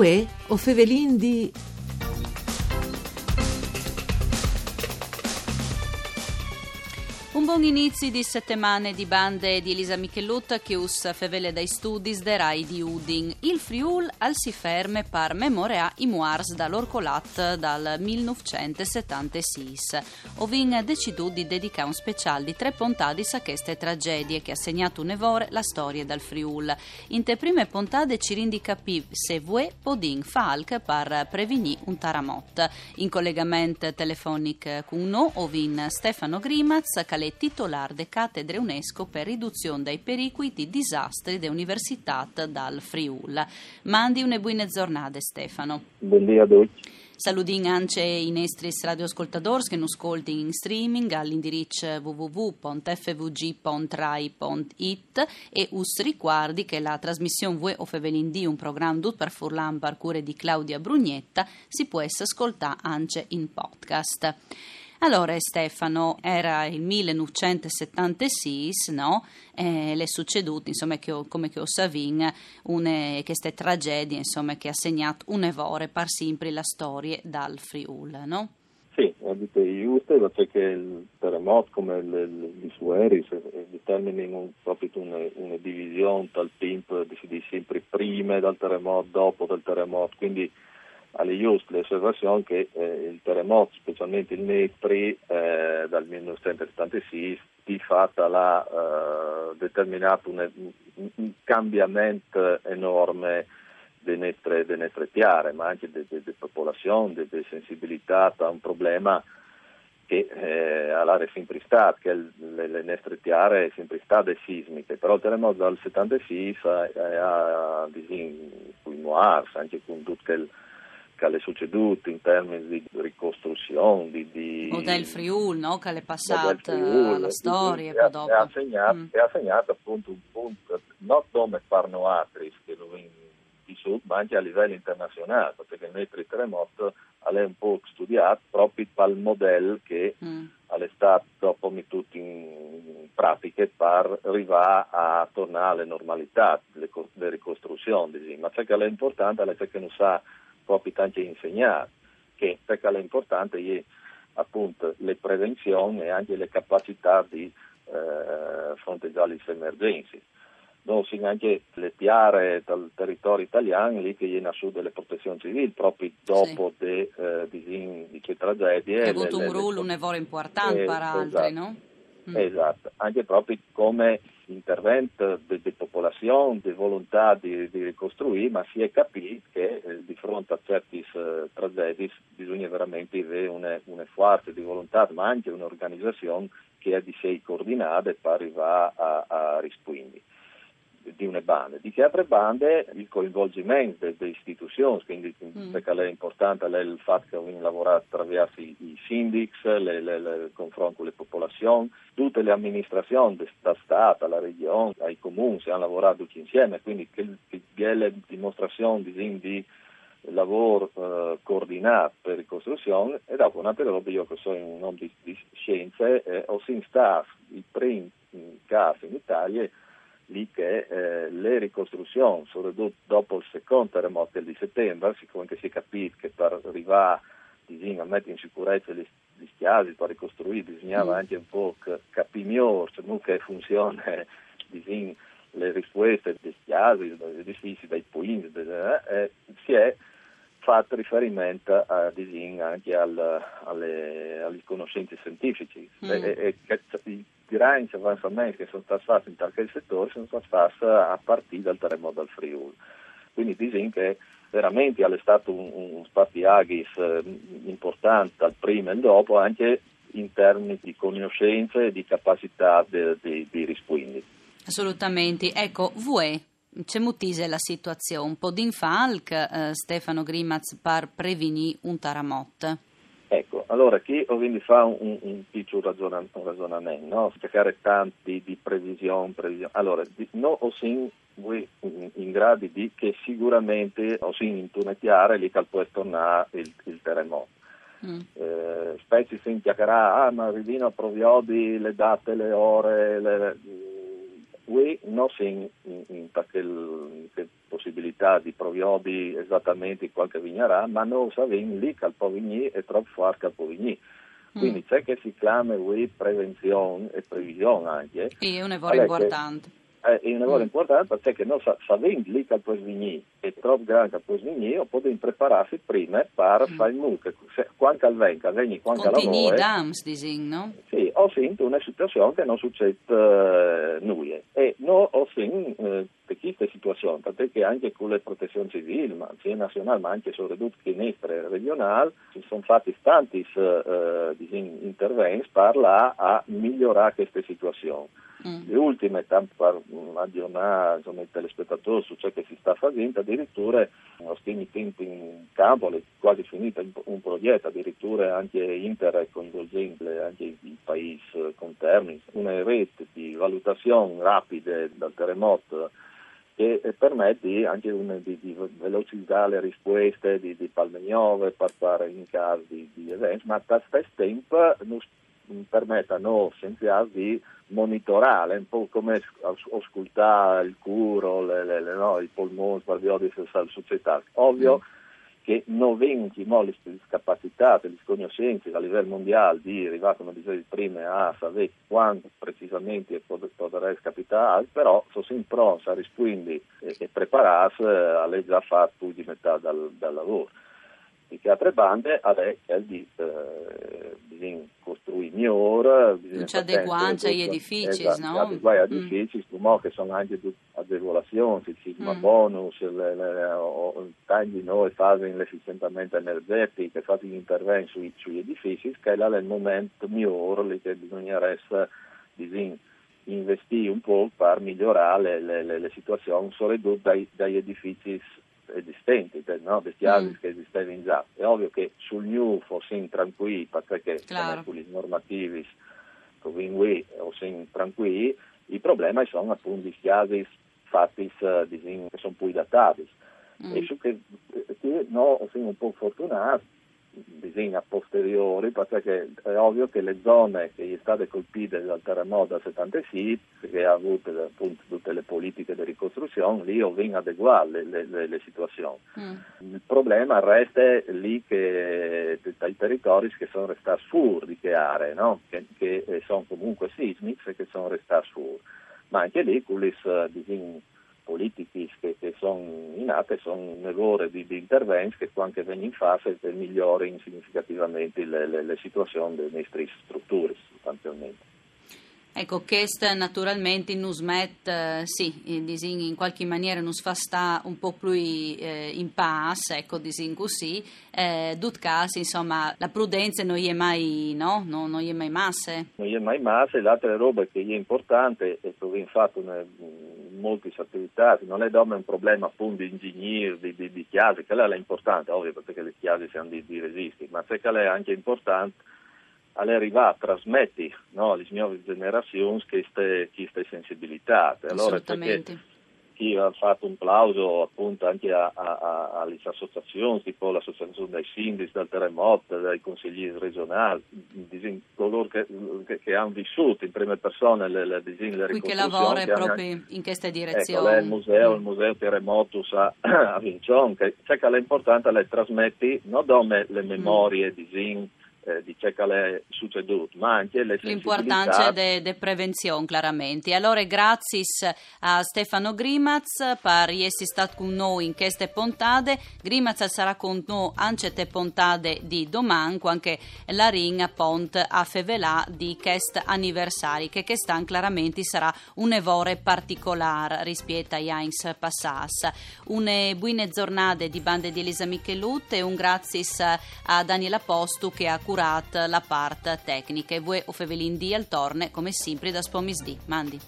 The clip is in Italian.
Uè, o fevelin di buon inizio di settimane di bande di Elisa Michelutta che us fevele dai studi de Rai di Udin. Il Friul al si ferme par memoria i muars dall'Orcolat dal 1976. Ovin decidu di dedicare un speciale di tre puntate a queste tragedie che ha segnato un evore la storia dal Friul. In te prime puntate ci rindi capì se vue podin falc par prevenì un taramot. In collegamento telefonico con no ovin Stefano Grimaz, è titolare de cattedre UNESCO per riduzione dei pericoli di disastri de Università dal Friul. Mandi une buone giornate Stefano. Buongiorno a tutti. Saludin anche i nostri radioascoltatori che nos ascoltano in streaming all'indirizzo www.fvg.rai.it e us ricordi che la trasmissione Vue o Fevelindì, un programma tutto per Furlan parcure di Claudia Brugnetta, si può ascoltare anche in podcast. Allora Stefano, era il 1976, no? Eh, le è succeduto, insomma, che come che ho savin, une, queste tragedie, insomma, che ha segnato un evore par sempre la storia dal Friul, no? Sì, dite giusto, perché il terremoto come le, le, gli sueri determinano proprio una, una divisione dal PIMP, si dice sempre prima dal terremoto, dopo del terremoto, quindi alle giuste osservazioni che eh, il terremoto, specialmente il Nepri, eh, dal 1976, di fatto ha eh, determinato un, un, cambiamento enorme delle nostre, terre, ma anche delle de, popolazioni, delle sensibilità a un problema che eh, all'area è sempre stato, che le, le nostre è sempre state sismiche, però il terremoto dal 76 ha, ha, ha ha anche con tutto il che è succeduto in termini di ricostruzione, di... di o del Friul, no? Che è passata la storia. E, dopo. ha segnato, mm. ha segnato appunto un punto, non come farno altri che lo di sud, ma anche a livello internazionale, perché il nostro terremoto è un po' studiato proprio il modello che mm. è stato dopo tutto in pratica per arrivare a tornare alle normalità, le, le ricostruzioni. Ma ciò che è importante è che non sa proprio anche insegnare, che perché è importante è appunto le prevenzioni e anche le capacità di eh, fronteggiare le emergenze. Noi siamo anche le piare dal territorio italiano lì che viene a sud delle protezioni civili proprio dopo sì. de, eh, di, di che tragedie. Ha avuto un ruolo, un evore importante eh, per altri, esatto. no? Mm. Esatto, anche proprio come intervento delle popolazioni, di volontà di, di, ricostruire, ma si è capito che eh, di fronte a certi eh, tragedie bisogna veramente avere una, forza di volontà, ma anche un'organizzazione che è di sé coordinata per arrivare a, a rispondere di una banda. Di che altre bande il coinvolgimento delle istituzioni, quindi mm. perché è importante è il fatto che abbiamo lavorato attraverso i, i sindics, le, le, le, il confronto con le popolazioni, tutte le amministrazioni, da Stato, alla regione, ai comuni, si hanno lavorato tutti insieme, quindi che, che è la dimostrazione di, di lavoro eh, coordinato per ricostruzione e dopo un'altra roba io che sono un uomo di, di scienze eh, ho sin stato il primo caso in Italia lì che eh, le ricostruzioni, soprattutto dopo il secondo terremoto di settembre, siccome si è capito che per arrivare a mettere in sicurezza gli, gli stiasi, per ricostruire, bisognava mm. anche un po' capire meglio come funziona le risposte degli stiasi, degli edifici, dai punti, eh, si è fatto riferimento a, anche al, alle, alle, conoscenze scientifiche. Mm. E, e, i grandi avanzamenti che sono stati fatti in quel settore sono stati fatti a partire dal terremoto del Friuli. Quindi dicono che veramente è stato un, un spartiagis eh, importante al prima e al dopo anche in termini di conoscenze e di capacità di, di, di rispondere. Assolutamente. Ecco, VUE c'è mutise la situazione, un po' d'infalc, eh, Stefano Grimaz, per prevenire un terremoto. Ecco, allora qui quindi fa un, un piccolo ragionamento, no? cercare tanti di previsione, previsione. Allora, noi siamo in, in grado di che sicuramente o siamo in tunetiare lì che può tornare il, il terremoto. Mm. Eh, specie si chiacchierà, ah ma arrivino a le date, le ore, le, qui non in, in, in, in possibilità di proviodi esattamente qualche vignerà, ma non sa lì che il povigni è troppo forte al povigni. Quindi mm. c'è che si chiama prevenzione e previsione anche. Sì, è un lavoro importante è un lavoro mm. importante perché noi sapendo lì che può venire è troppo grande che può venire o possiamo prepararsi prima per mm. fare il mucchio quando al venga, vieni quando lavora dams disin, no? sì, ho sentito una situazione che non succede uh, nulla e non ho sentito uh, queste situazioni perché anche con le protezioni civili ma sia nazionale ma anche soprattutto finestre regionali ci sono fatti tanti uh, interventi per a migliorare queste situazioni Mm. Le ultime, tanto per aggiornare insomma, i telespettatori su ciò che si sta facendo, addirittura a stimi tempi in campo è quasi finito un progetto, addirittura anche Inter coinvolgendo anche i paesi conterni, una rete di valutazione rapide dal terremoto che permette anche una, di, di, velocizzare le risposte di, di per fare in caso di, di eventi, ma allo stesso tempo noi scienziati di monitorare, un po' come ascoltare il curo, le, le, le, no, i polmoni di società. Ovvio mm. che non vengono le capacità, le conoscenze a livello mondiale di arrivare, come dicevi prima, a sapere quanto precisamente potrebbe capitare, però sono sempre pronti a rispondere e, e prepararsi a già fare più di metà dal, dal lavoro. Di che altre bande è di eh, bisogna costruire migliore, bisogna ci adeguare agli edifici, esatto, no? Adeguare agli mm. edifici, mm. che sono anche agevolazioni, il sisma mm. bonus, le, le, o, tagli noi fanno l'efficientamento energetico, fanno gli interventi sui, sugli edifici, che è là il momento migliore che bisognerebbe bisogna investire un po' per migliorare le, le, le situazioni, soprattutto dai, dagli edifici esistenti, no? bestiali mm. che esistevano già. È ovvio che sul new fossimo tranquilli perché claro. con i normativi che sono tranquilli, i problemi sono appunto gli schiavi fatti che sono poi datati. Mm. E su che, che no, siamo un po' fortunati disegni a posteriori perché è ovvio che le zone che sono state colpite dal terremoto del 76 che ha avuto appunto tutte le politiche di ricostruzione lì ho vinto adeguare le, le, le situazioni mm. il problema resta lì che dai territori che sono restati fuori di che aree no? che, che, sono comunque sismici e che sono restati fuori ma anche lì con le politici che, che sono in atto sono un errore di, di interventi che anche vengono in fase per migliorare significativamente le, le, le situazioni delle nostre strutture sostanzialmente. Ecco, questo naturalmente nos met, eh, sì, in qualche maniera nos fa sta un po' più eh, in pace, ecco, disin così, eh, casi, insomma, la prudenza non è mai, no? no non è mai masse. Non è mai masse, l'altra roba che è importante, e che fatto una, molte attività, non è un problema appunto di ingegneri, di, di, di chiase, che è importante, ovvio perché le chiase sono di, di resisti, ma c'è che è anche importante all'arrivare a trasmettere no, alle nuove generazioni queste, queste sensibilità. Allora, chi ha fatto un plauso appunto anche a, a, a, alle associazioni, tipo l'associazione dei sindaci, dal terremoto, dai consiglieri regionali, coloro che, che, che, hanno vissuto in prima persona le, le, le, le Qui che lavora proprio anche, in questa direzione. Ecco, il museo, il museo Terremotus a, a Vincion, che, cioè che è importante le trasmetti non come le memorie mm. di eh, di ciò succeduto, ma anche le L'importanza della prevenzione, chiaramente. Allora, grazie a Stefano Grimaz per essere stato con noi in queste puntate. Grimaz sarà con noi anche te puntate di domani, anche la ring pont a Fevelà di quest anniversari, che quest'anno chiaramente sarà un evore particolare rispetto agli anni passati. Une buone giornate di bande di Elisa Michelut e un grazie a Daniela Postu che ha curato curat la parte tecnica e voi o fevelin di al torne come sempre da spomisdi. Mandi.